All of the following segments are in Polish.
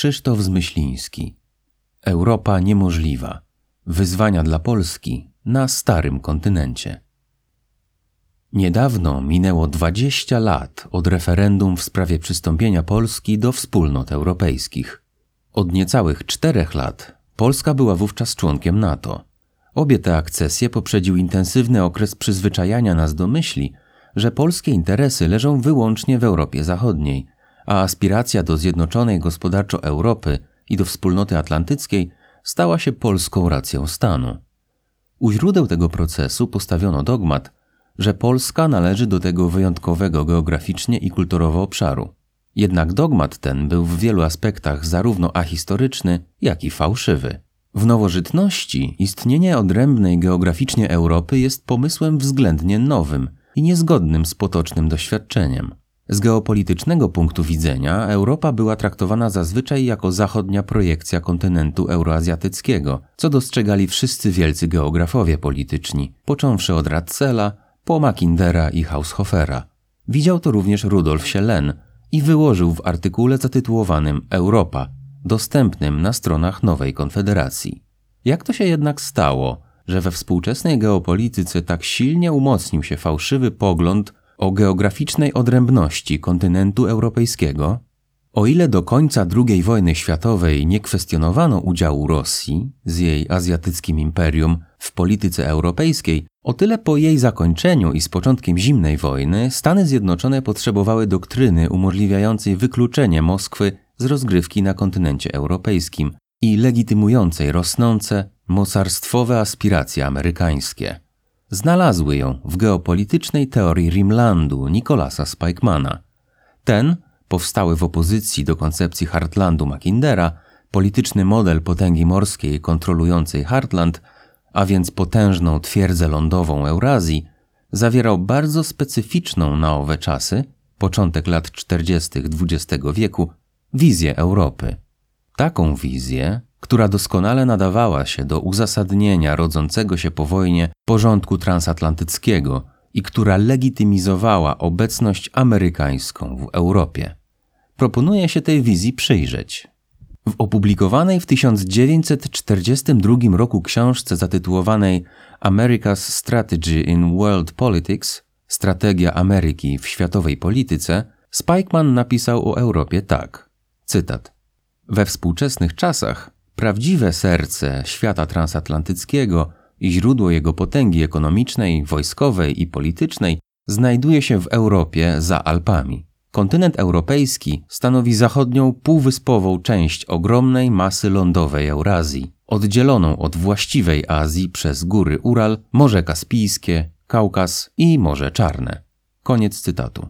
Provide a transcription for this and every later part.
Krzysztof Zmyśliński. Europa niemożliwa. Wyzwania dla Polski na starym kontynencie. Niedawno minęło 20 lat od referendum w sprawie przystąpienia Polski do wspólnot europejskich. Od niecałych czterech lat Polska była wówczas członkiem NATO. Obie te akcesje poprzedził intensywny okres przyzwyczajania nas do myśli, że polskie interesy leżą wyłącznie w Europie Zachodniej, a aspiracja do zjednoczonej gospodarczo Europy i do wspólnoty atlantyckiej stała się polską racją stanu. U źródeł tego procesu postawiono dogmat, że Polska należy do tego wyjątkowego geograficznie i kulturowo obszaru. Jednak dogmat ten był w wielu aspektach zarówno ahistoryczny, jak i fałszywy. W nowożytności istnienie odrębnej geograficznie Europy jest pomysłem względnie nowym i niezgodnym z potocznym doświadczeniem. Z geopolitycznego punktu widzenia Europa była traktowana zazwyczaj jako zachodnia projekcja kontynentu euroazjatyckiego, co dostrzegali wszyscy wielcy geografowie polityczni, począwszy od Ratzela, po Mackindera i Haushofera. Widział to również Rudolf Sielen i wyłożył w artykule zatytułowanym Europa, dostępnym na stronach nowej konfederacji. Jak to się jednak stało, że we współczesnej geopolityce tak silnie umocnił się fałszywy pogląd o geograficznej odrębności kontynentu europejskiego? O ile do końca II wojny światowej nie kwestionowano udziału Rosji z jej azjatyckim imperium w polityce europejskiej, o tyle po jej zakończeniu i z początkiem zimnej wojny Stany Zjednoczone potrzebowały doktryny umożliwiającej wykluczenie Moskwy z rozgrywki na kontynencie europejskim i legitymującej rosnące, mocarstwowe aspiracje amerykańskie. Znalazły ją w geopolitycznej teorii Rimlandu Nicolasa Spikemana. Ten, powstały w opozycji do koncepcji Heartlandu Mackindera, polityczny model potęgi morskiej kontrolującej Heartland, a więc potężną twierdzę lądową Eurazji, zawierał bardzo specyficzną na owe czasy, początek lat 40. XX wieku, wizję Europy. Taką wizję, która doskonale nadawała się do uzasadnienia rodzącego się po wojnie porządku transatlantyckiego i która legitymizowała obecność amerykańską w Europie. Proponuję się tej wizji przyjrzeć. W opublikowanej w 1942 roku książce zatytułowanej America's Strategy in World Politics Strategia Ameryki w światowej polityce Spikeman napisał o Europie tak. Cytat. We współczesnych czasach prawdziwe serce świata transatlantyckiego i źródło jego potęgi ekonomicznej, wojskowej i politycznej znajduje się w Europie za Alpami. Kontynent europejski stanowi zachodnią półwyspową część ogromnej masy lądowej Eurazji, oddzieloną od właściwej Azji przez góry Ural, Morze Kaspijskie, Kaukaz i Morze Czarne. Koniec cytatu.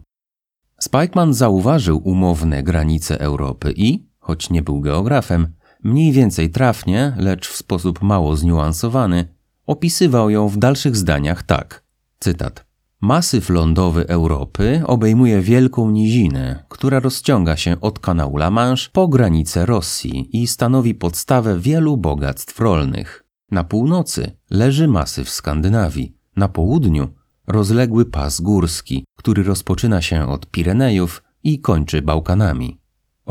Spikeman zauważył umowne granice Europy i, choć nie był geografem, mniej więcej trafnie, lecz w sposób mało zniuansowany, opisywał ją w dalszych zdaniach tak. Cytat. Masyw lądowy Europy obejmuje wielką nizinę, która rozciąga się od kanału La Manche po granicę Rosji i stanowi podstawę wielu bogactw rolnych. Na północy leży masyw Skandynawii, na południu rozległy pas górski, który rozpoczyna się od Pirenejów i kończy Bałkanami.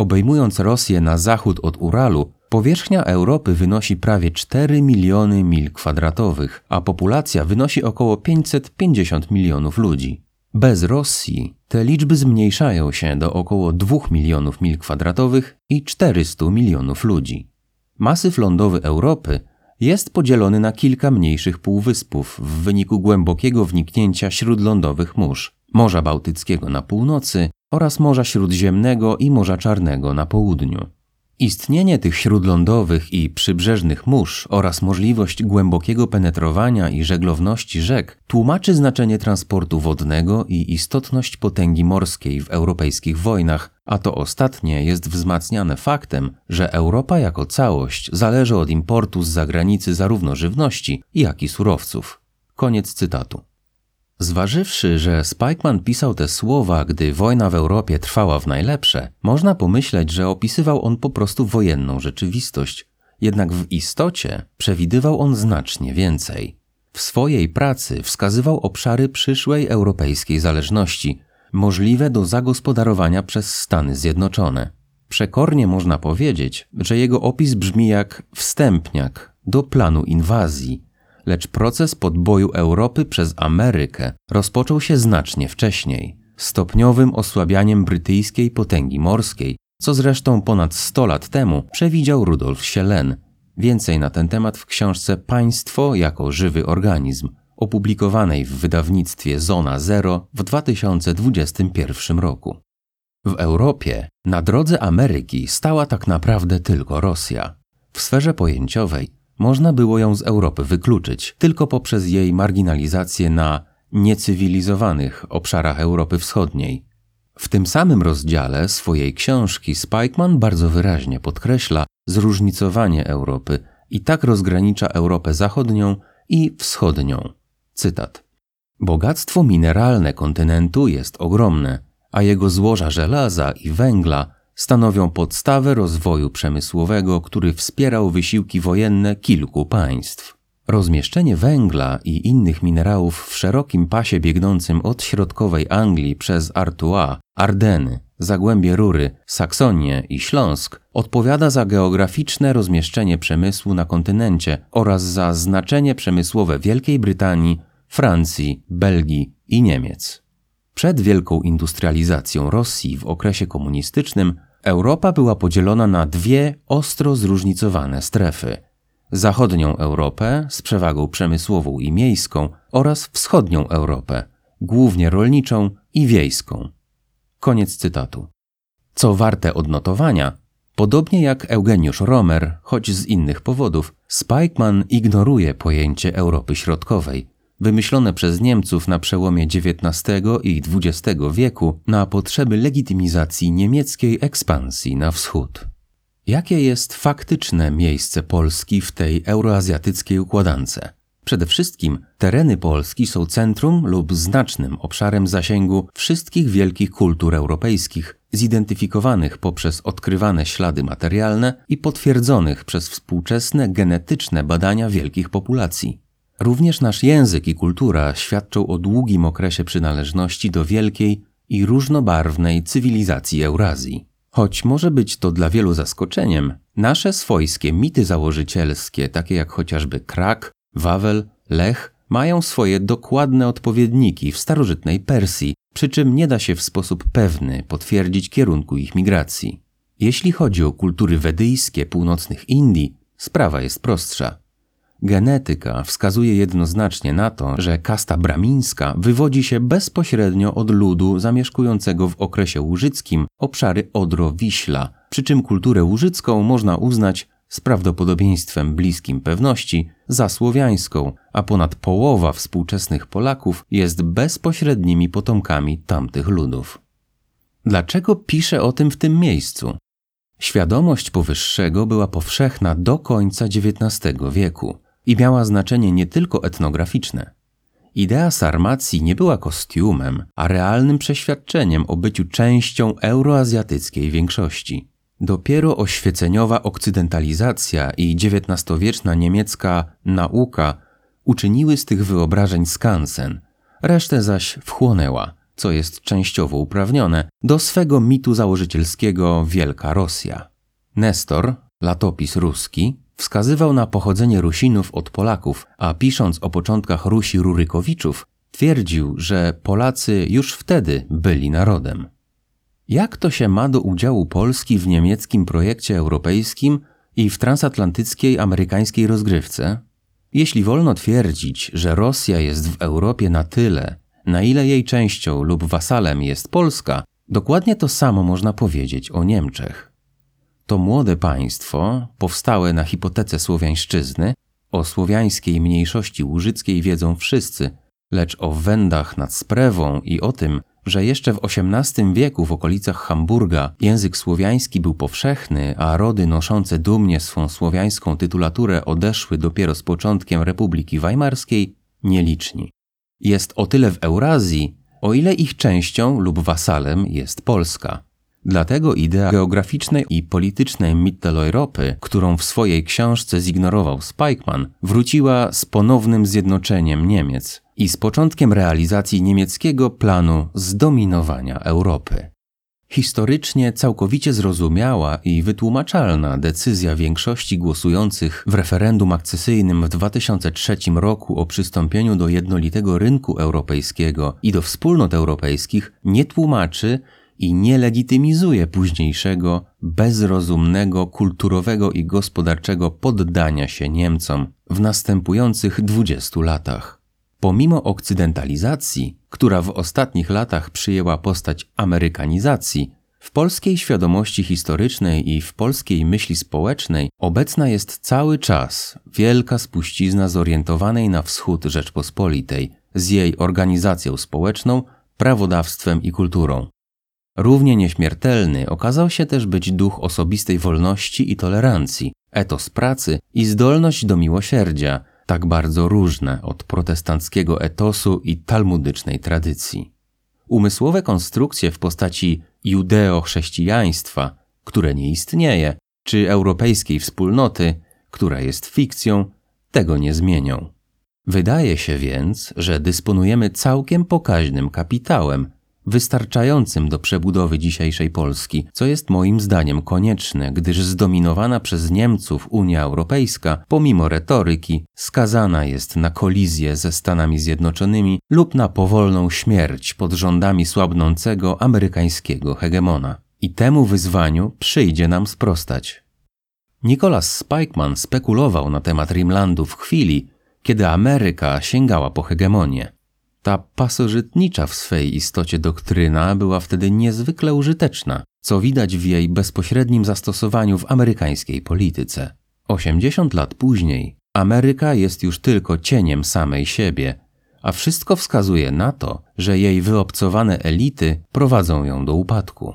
Obejmując Rosję na zachód od Uralu, powierzchnia Europy wynosi prawie 4 miliony mil kwadratowych, a populacja wynosi około 550 milionów ludzi. Bez Rosji te liczby zmniejszają się do około 2 milionów mil kwadratowych i 400 milionów ludzi. Masyw lądowy Europy jest podzielony na kilka mniejszych półwyspów w wyniku głębokiego wniknięcia śródlądowych mórz Morza Bałtyckiego na północy oraz Morza Śródziemnego i Morza Czarnego na południu. Istnienie tych śródlądowych i przybrzeżnych mórz oraz możliwość głębokiego penetrowania i żeglowności rzek tłumaczy znaczenie transportu wodnego i istotność potęgi morskiej w europejskich wojnach, a to ostatnie jest wzmacniane faktem, że Europa jako całość zależy od importu z zagranicy zarówno żywności, jak i surowców. Koniec cytatu. Zważywszy, że Spikeman pisał te słowa, gdy wojna w Europie trwała w najlepsze, można pomyśleć, że opisywał on po prostu wojenną rzeczywistość. Jednak w istocie przewidywał on znacznie więcej. W swojej pracy wskazywał obszary przyszłej europejskiej zależności, możliwe do zagospodarowania przez Stany Zjednoczone. Przekornie można powiedzieć, że jego opis brzmi jak wstępniak do planu inwazji, lecz proces podboju Europy przez Amerykę rozpoczął się znacznie wcześniej, stopniowym osłabianiem brytyjskiej potęgi morskiej, co zresztą ponad 100 lat temu przewidział Rudolf Sielen. Więcej na ten temat w książce Państwo jako żywy organizm, opublikowanej w wydawnictwie Zona Zero w 2021 roku. W Europie na drodze Ameryki stała tak naprawdę tylko Rosja. W sferze pojęciowej można było ją z Europy wykluczyć tylko poprzez jej marginalizację na niecywilizowanych obszarach Europy Wschodniej. W tym samym rozdziale swojej książki Spikeman bardzo wyraźnie podkreśla zróżnicowanie Europy i tak rozgranicza Europę zachodnią i wschodnią. Cytat. Bogactwo mineralne kontynentu jest ogromne, a jego złoża żelaza i węgla stanowią podstawę rozwoju przemysłowego, który wspierał wysiłki wojenne kilku państw. Rozmieszczenie węgla i innych minerałów w szerokim pasie biegnącym od środkowej Anglii przez Artois, Ardeny, Zagłębie Rury, Saksonię i Śląsk odpowiada za geograficzne rozmieszczenie przemysłu na kontynencie oraz za znaczenie przemysłowe Wielkiej Brytanii, Francji, Belgii i Niemiec. Przed wielką industrializacją Rosji w okresie komunistycznym Europa była podzielona na dwie ostro zróżnicowane strefy: zachodnią Europę z przewagą przemysłową i miejską oraz wschodnią Europę, głównie rolniczą i wiejską. Koniec cytatu. Co warte odnotowania, podobnie jak Eugeniusz Romer, choć z innych powodów, Spikeman ignoruje pojęcie Europy Środkowej, wymyślone przez Niemców na przełomie XIX i XX wieku na potrzeby legitymizacji niemieckiej ekspansji na wschód. Jakie jest faktyczne miejsce Polski w tej euroazjatyckiej układance? Przede wszystkim tereny Polski są centrum lub znacznym obszarem zasięgu wszystkich wielkich kultur europejskich, zidentyfikowanych poprzez odkrywane ślady materialne i potwierdzonych przez współczesne genetyczne badania wielkich populacji. Również nasz język i kultura świadczą o długim okresie przynależności do wielkiej i różnobarwnej cywilizacji Eurazji. Choć może być to dla wielu zaskoczeniem, nasze swojskie mity założycielskie, takie jak chociażby Krak, Wawel, Lech, mają swoje dokładne odpowiedniki w starożytnej Persji, przy czym nie da się w sposób pewny potwierdzić kierunku ich migracji. Jeśli chodzi o kultury wedyjskie północnych Indii, sprawa jest prostsza. Genetyka wskazuje jednoznacznie na to, że kasta bramińska wywodzi się bezpośrednio od ludu zamieszkującego w okresie łużyckim obszary Odro-Wiśla, przy czym kulturę łużycką można uznać z prawdopodobieństwem bliskim pewności za słowiańską, a ponad połowa współczesnych Polaków jest bezpośrednimi potomkami tamtych ludów. Dlaczego piszę o tym w tym miejscu? Świadomość powyższego była powszechna do końca XIX wieku i miała znaczenie nie tylko etnograficzne. Idea sarmacji nie była kostiumem, a realnym przeświadczeniem o byciu częścią euroazjatyckiej większości. Dopiero oświeceniowa okcydentalizacja i XIX-wieczna niemiecka nauka uczyniły z tych wyobrażeń skansen, resztę zaś wchłonęła, co jest częściowo uprawnione, do swego mitu założycielskiego Wielka Rosja. Nestor, latopis ruski, wskazywał na pochodzenie Rusinów od Polaków, a pisząc o początkach Rusi Rurykowiczów, twierdził, że Polacy już wtedy byli narodem. Jak to się ma do udziału Polski w niemieckim projekcie europejskim i w transatlantyckiej amerykańskiej rozgrywce? Jeśli wolno twierdzić, że Rosja jest w Europie na tyle, na ile jej częścią lub wasalem jest Polska, dokładnie to samo można powiedzieć o Niemczech. To młode państwo, powstałe na hipotece słowiańszczyzny, o słowiańskiej mniejszości łużyckiej wiedzą wszyscy, lecz o wędach nad Sprewą i o tym, że jeszcze w XVIII wieku w okolicach Hamburga język słowiański był powszechny, a rody noszące dumnie swą słowiańską tytulaturę odeszły dopiero z początkiem Republiki Weimarskiej, nieliczni. Jest o tyle w Eurazji, o ile ich częścią lub wasalem jest Polska. Dlatego idea geograficznej i politycznej Mitteleuropy, którą w swojej książce zignorował Spikeman, wróciła z ponownym zjednoczeniem Niemiec i z początkiem realizacji niemieckiego planu zdominowania Europy. Historycznie całkowicie zrozumiała i wytłumaczalna decyzja większości głosujących w referendum akcesyjnym w 2003 roku o przystąpieniu do jednolitego rynku europejskiego i do wspólnot europejskich nie tłumaczy i nie legitymizuje późniejszego, bezrozumnego, kulturowego i gospodarczego poddania się Niemcom w następujących dwudziestu latach. Pomimo okcydentalizacji, która w ostatnich latach przyjęła postać amerykanizacji, w polskiej świadomości historycznej i w polskiej myśli społecznej obecna jest cały czas wielka spuścizna zorientowanej na wschód Rzeczpospolitej z jej organizacją społeczną, prawodawstwem i kulturą. Równie nieśmiertelny okazał się też być duch osobistej wolności i tolerancji, etos pracy i zdolność do miłosierdzia, tak bardzo różne od protestanckiego etosu i talmudycznej tradycji. Umysłowe konstrukcje w postaci judeo-chrześcijaństwa, które nie istnieje, czy europejskiej wspólnoty, która jest fikcją, tego nie zmienią. Wydaje się więc, że dysponujemy całkiem pokaźnym kapitałem, wystarczającym do przebudowy dzisiejszej Polski, co jest moim zdaniem konieczne, gdyż zdominowana przez Niemców Unia Europejska, pomimo retoryki, skazana jest na kolizję ze Stanami Zjednoczonymi lub na powolną śmierć pod rządami słabnącego amerykańskiego hegemona. I temu wyzwaniu przyjdzie nam sprostać. Nicholas Spikeman spekulował na temat Rimlandu w chwili, kiedy Ameryka sięgała po hegemonię. Ta pasożytnicza w swej istocie doktryna była wtedy niezwykle użyteczna, co widać w jej bezpośrednim zastosowaniu w amerykańskiej polityce. 80 lat później Ameryka jest już tylko cieniem samej siebie, a wszystko wskazuje na to, że jej wyobcowane elity prowadzą ją do upadku.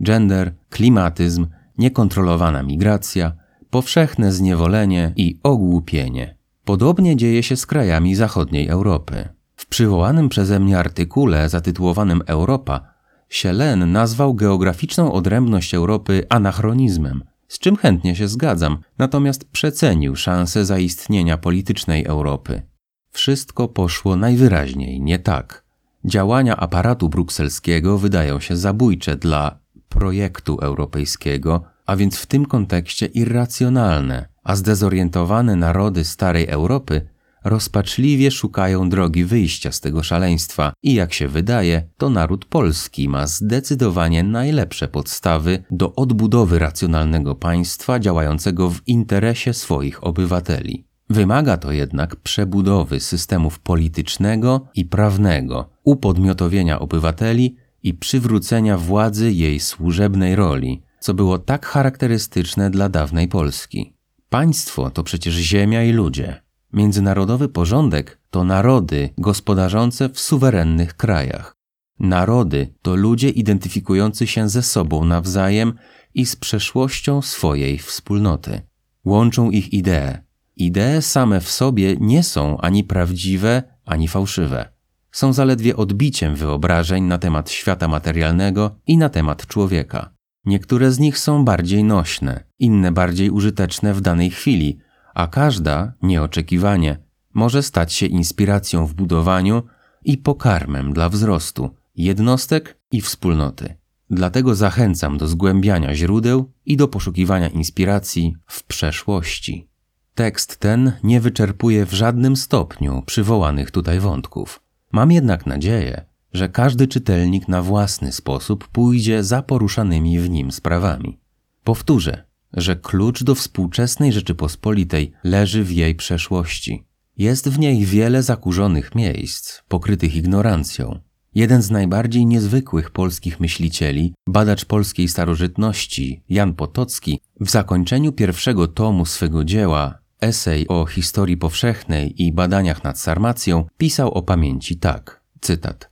Gender, klimatyzm, niekontrolowana migracja, powszechne zniewolenie i ogłupienie. Podobnie dzieje się z krajami zachodniej Europy. W przywołanym przeze mnie artykule zatytułowanym Europa, Sielen nazwał geograficzną odrębność Europy anachronizmem, z czym chętnie się zgadzam, natomiast przecenił szansę zaistnienia politycznej Europy. Wszystko poszło najwyraźniej nie tak. Działania aparatu brukselskiego wydają się zabójcze dla projektu europejskiego, a więc w tym kontekście irracjonalne, a zdezorientowane narody starej Europy rozpaczliwie szukają drogi wyjścia z tego szaleństwa i jak się wydaje, to naród polski ma zdecydowanie najlepsze podstawy do odbudowy racjonalnego państwa działającego w interesie swoich obywateli. Wymaga to jednak przebudowy systemów politycznego i prawnego, upodmiotowienia obywateli i przywrócenia władzy jej służebnej roli, co było tak charakterystyczne dla dawnej Polski. Państwo to przecież ziemia i ludzie. Międzynarodowy porządek to narody gospodarzące w suwerennych krajach. Narody to ludzie identyfikujący się ze sobą nawzajem i z przeszłością swojej wspólnoty. Łączą ich idee. Idee same w sobie nie są ani prawdziwe, ani fałszywe. Są zaledwie odbiciem wyobrażeń na temat świata materialnego i na temat człowieka. Niektóre z nich są bardziej nośne, inne bardziej użyteczne w danej chwili, a każda, nieoczekiwanie, może stać się inspiracją w budowaniu i pokarmem dla wzrostu jednostek i wspólnoty. Dlatego zachęcam do zgłębiania źródeł i do poszukiwania inspiracji w przeszłości. Tekst ten nie wyczerpuje w żadnym stopniu przywołanych tutaj wątków. Mam jednak nadzieję, że każdy czytelnik na własny sposób pójdzie za poruszanymi w nim sprawami. Powtórzę, że klucz do współczesnej Rzeczypospolitej leży w jej przeszłości. Jest w niej wiele zakurzonych miejsc, pokrytych ignorancją. Jeden z najbardziej niezwykłych polskich myślicieli, badacz polskiej starożytności, Jan Potocki, w zakończeniu pierwszego tomu swego dzieła, esej o historii powszechnej i badaniach nad Sarmacją, pisał o pamięci tak, cytat.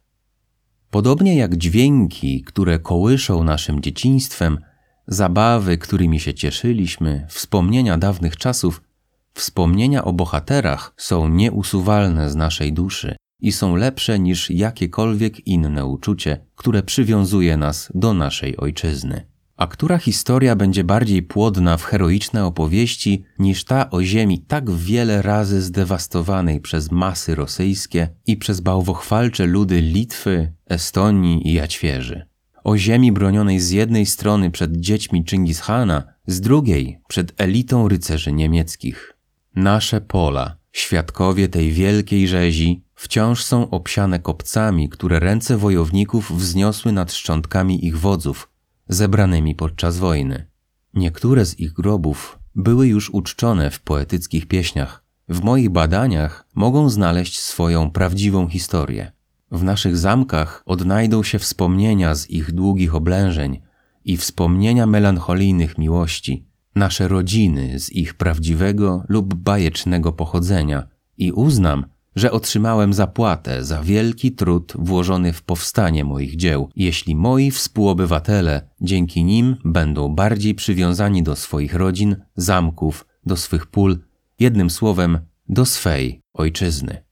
Podobnie jak dźwięki, które kołyszą naszym dzieciństwem, zabawy, którymi się cieszyliśmy, wspomnienia dawnych czasów, wspomnienia o bohaterach są nieusuwalne z naszej duszy i są lepsze niż jakiekolwiek inne uczucie, które przywiązuje nas do naszej ojczyzny. A która historia będzie bardziej płodna w heroiczne opowieści niż ta o ziemi tak wiele razy zdewastowanej przez masy rosyjskie i przez bałwochwalcze ludy Litwy, Estonii i Jaćwierzy? O ziemi bronionej z jednej strony przed dziećmi Chingishana, z drugiej przed elitą rycerzy niemieckich. Nasze pola, świadkowie tej wielkiej rzezi, wciąż są obsiane kopcami, które ręce wojowników wzniosły nad szczątkami ich wodzów, zebranymi podczas wojny. Niektóre z ich grobów były już uczczone w poetyckich pieśniach. W moich badaniach mogą znaleźć swoją prawdziwą historię. W naszych zamkach odnajdą się wspomnienia z ich długich oblężeń i wspomnienia melancholijnych miłości, nasze rodziny z ich prawdziwego lub bajecznego pochodzenia i uznam, że otrzymałem zapłatę za wielki trud włożony w powstanie moich dzieł, jeśli moi współobywatele dzięki nim będą bardziej przywiązani do swoich rodzin, zamków, do swych pól, jednym słowem, do swej ojczyzny.